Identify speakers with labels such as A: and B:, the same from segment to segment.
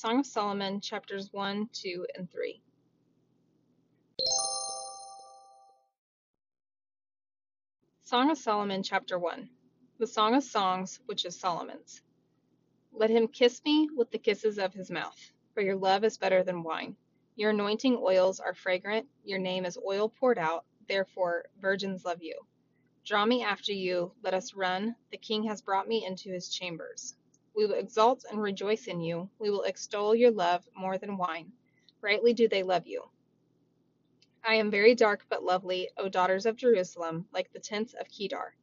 A: Song of Solomon, chapters 1, 2, and 3. Song of Solomon, chapter 1. The Song of Songs, which is Solomon's. Let him kiss me with the kisses of his mouth, for your love is better than wine. Your anointing oils are fragrant, your name is oil poured out, therefore virgins love you. Draw me after you, let us run. The king has brought me into his chambers. We will exult and rejoice in you. We will extol your love more than wine. Rightly do they love you. I am very dark but lovely, O daughters of Jerusalem, like the tents of Kedar.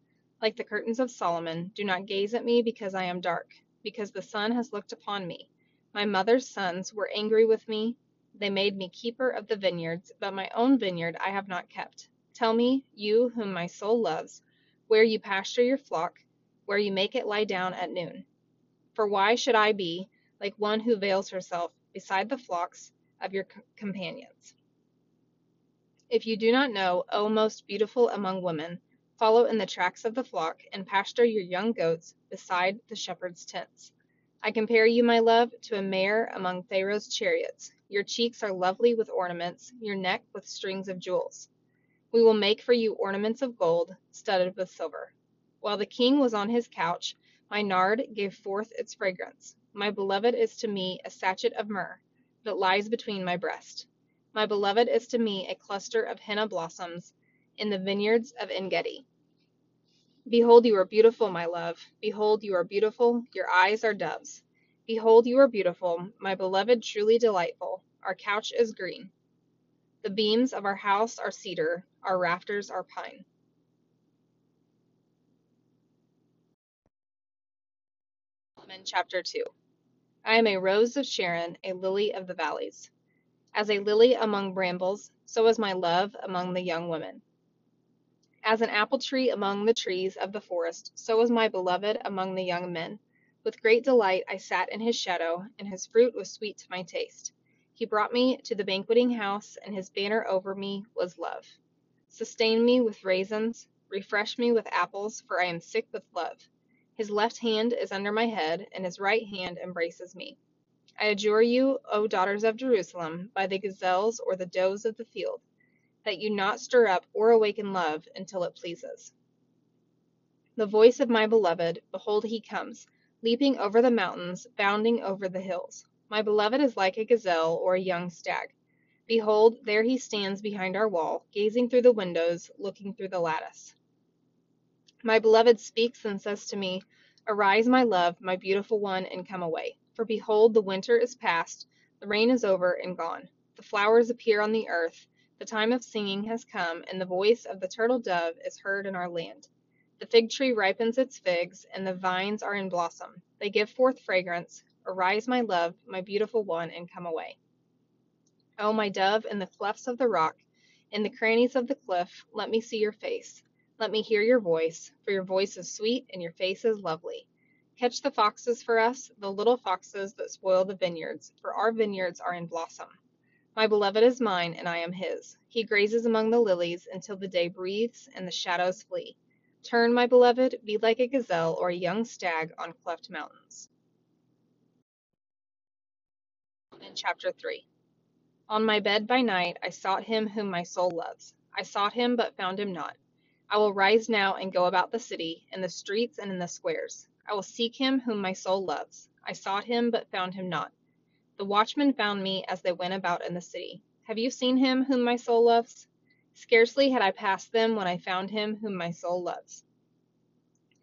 A: Like the curtains of Solomon, do not gaze at me because I am dark, because the sun has looked upon me. My mother's sons were angry with me. They made me keeper of the vineyards, but my own vineyard I have not kept. Tell me, you whom my soul loves, where you pasture your flock, where you make it lie down at noon. For why should I be like one who veils herself beside the flocks of your companions? If you do not know, O most beautiful among women, follow in the tracks of the flock and pasture your young goats beside the shepherd's tents. I compare you, my love, to a mare among Pharaoh's chariots. Your cheeks are lovely with ornaments, your neck with strings of jewels. We will make for you ornaments of gold, studded with silver. While the king was on his couch, my nard gave forth its fragrance. My beloved is to me a sachet of myrrh that lies between my breast. My beloved is to me a cluster of henna blossoms in the vineyards of Engedi. Behold, you are beautiful, my love. Behold, you are beautiful. Your eyes are doves. Behold, you are beautiful, my beloved, truly delightful. Our couch is green. The beams of our house are cedar, our rafters are pine. Chapter 2. I am a rose of Sharon, a lily of the valleys. As a lily among brambles, so is my love among the young women. As an apple tree among the trees of the forest, so was my beloved among the young men. With great delight I sat in his shadow, and his fruit was sweet to my taste. He brought me to the banqueting house, and his banner over me was love. Sustain me with raisins, refresh me with apples, for I am sick with love. His left hand is under my head, and his right hand embraces me. I adjure you, O daughters of Jerusalem, by the gazelles or the does of the field, that you not stir up or awaken love until it pleases. The voice of my beloved, behold, he comes, leaping over the mountains, bounding over the hills. My beloved is like a gazelle or a young stag. Behold, there he stands behind our wall, gazing through the windows, looking through the lattice. My beloved speaks and says to me, Arise, my love, my beautiful one, and come away. For behold, the winter is past, the rain is over and gone. The flowers appear on the earth, the time of singing has come, and the voice of the turtle dove is heard in our land. The fig tree ripens its figs, and the vines are in blossom. They give forth fragrance. Arise, my love, my beautiful one, and come away. O my dove, in the clefts of the rock, in the crannies of the cliff, let me see your face. Let me hear your voice, for your voice is sweet and your face is lovely. Catch the foxes for us, the little foxes that spoil the vineyards, for our vineyards are in blossom. My beloved is mine, and I am his. He grazes among the lilies until the day breathes and the shadows flee. Turn, my beloved, be like a gazelle or a young stag on cleft mountains. In chapter 3 On my bed by night I sought him whom my soul loves. I sought him, but found him not. I will rise now and go about the city, in the streets and in the squares. I will seek him whom my soul loves. I sought him, but found him not. The watchmen found me as they went about in the city. Have you seen him whom my soul loves? Scarcely had I passed them when I found him whom my soul loves.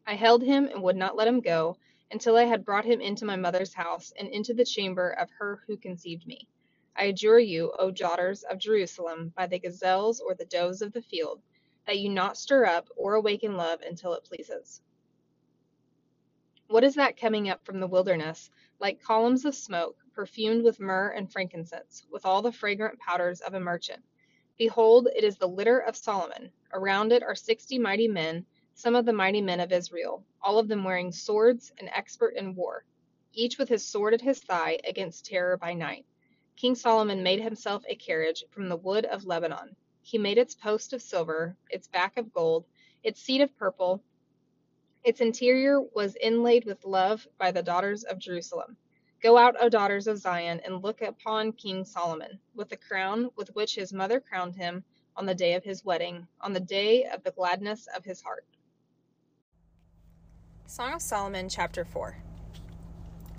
A: I held him and would not let him go until I had brought him into my mother's house and into the chamber of her who conceived me. I adjure you, O daughters of Jerusalem, by the gazelles or the does of the field, that you not stir up or awaken love until it pleases. What is that coming up from the wilderness, like columns of smoke, perfumed with myrrh and frankincense, with all the fragrant powders of a merchant? Behold, it is the litter of Solomon. Around it are sixty mighty men, some of the mighty men of Israel, all of them wearing swords and expert in war, each with his sword at his thigh against terror by night. King Solomon made himself a carriage from the wood of Lebanon. He made its post of silver, its back of gold, its seat of purple. Its interior was inlaid with love by the daughters of Jerusalem. Go out, O daughters of Zion, and look upon King Solomon, with the crown with which his mother crowned him on the day of his wedding, on the day of the gladness of his heart.
B: Song of Solomon, chapter 4.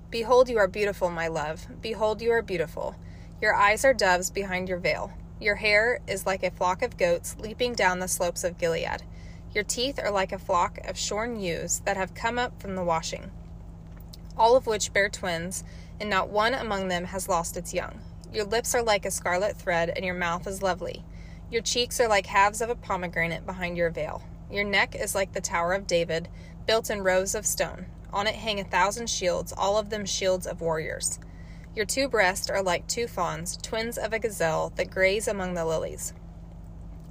B: Behold, you are beautiful, my love. Behold, you are beautiful. Your eyes are doves behind your veil. Your hair is like a flock of goats leaping down the slopes of Gilead. Your teeth are like a flock of shorn ewes that have come up from the washing all of which bear twins, and not one among them has lost its young. Your lips are like a scarlet thread, and your mouth is lovely. Your cheeks are like halves of a pomegranate behind your veil. Your neck is like the Tower of David, built in rows of stone. On it hang a thousand shields, all of them shields of warriors. Your two breasts are like two fawns, twins of a gazelle, that graze among the lilies.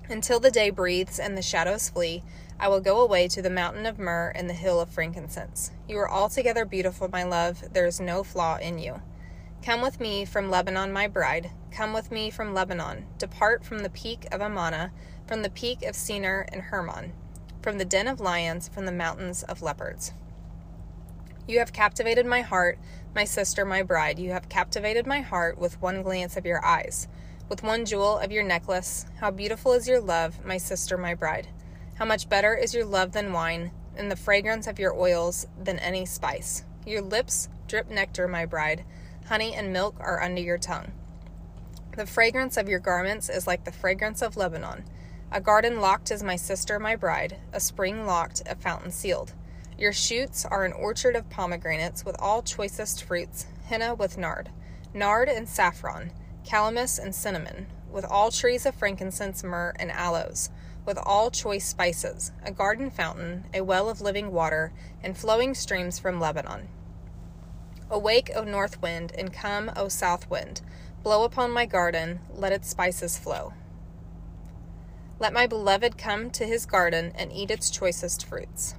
B: Until the day breathes and the shadows flee, I will go away to the mountain of myrrh and the hill of frankincense. You are altogether beautiful, my love. There is no flaw in you. Come with me from Lebanon, my bride. Come with me from Lebanon. Depart from the peak of Amana, from the peak of Senir and Hermon, from the den of lions, from the mountains of leopards. You have captivated my heart, my sister, my bride. You have captivated my heart with one glance of your eyes, with one jewel of your necklace. How beautiful is your love, my sister, my bride. How much better is your love than wine, and the fragrance of your oils than any spice. Your lips drip nectar, my bride. Honey and milk are under your tongue. The fragrance of your garments is like the fragrance of Lebanon. A garden locked is my sister, my bride, a spring locked, a fountain sealed. Your shoots are an orchard of pomegranates with all choicest fruits, henna with nard, nard and saffron, calamus and cinnamon, with all trees of frankincense, myrrh, and aloes with all choice spices, a garden fountain, a well of living water, and flowing streams from Lebanon. Awake, O north wind, and come, O south wind. Blow upon my garden, let its spices flow. Let my beloved come to his garden and eat its choicest fruits.